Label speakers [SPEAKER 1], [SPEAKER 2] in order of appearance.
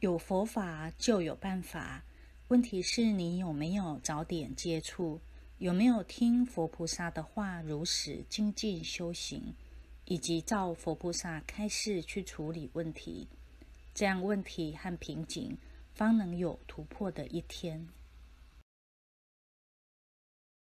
[SPEAKER 1] 有佛法就有办法。问题是你有没有早点接触有没有听佛菩萨的话如实精进修行以及照佛菩萨开示去处理问题。这样问题和瓶颈方能有突破的一天。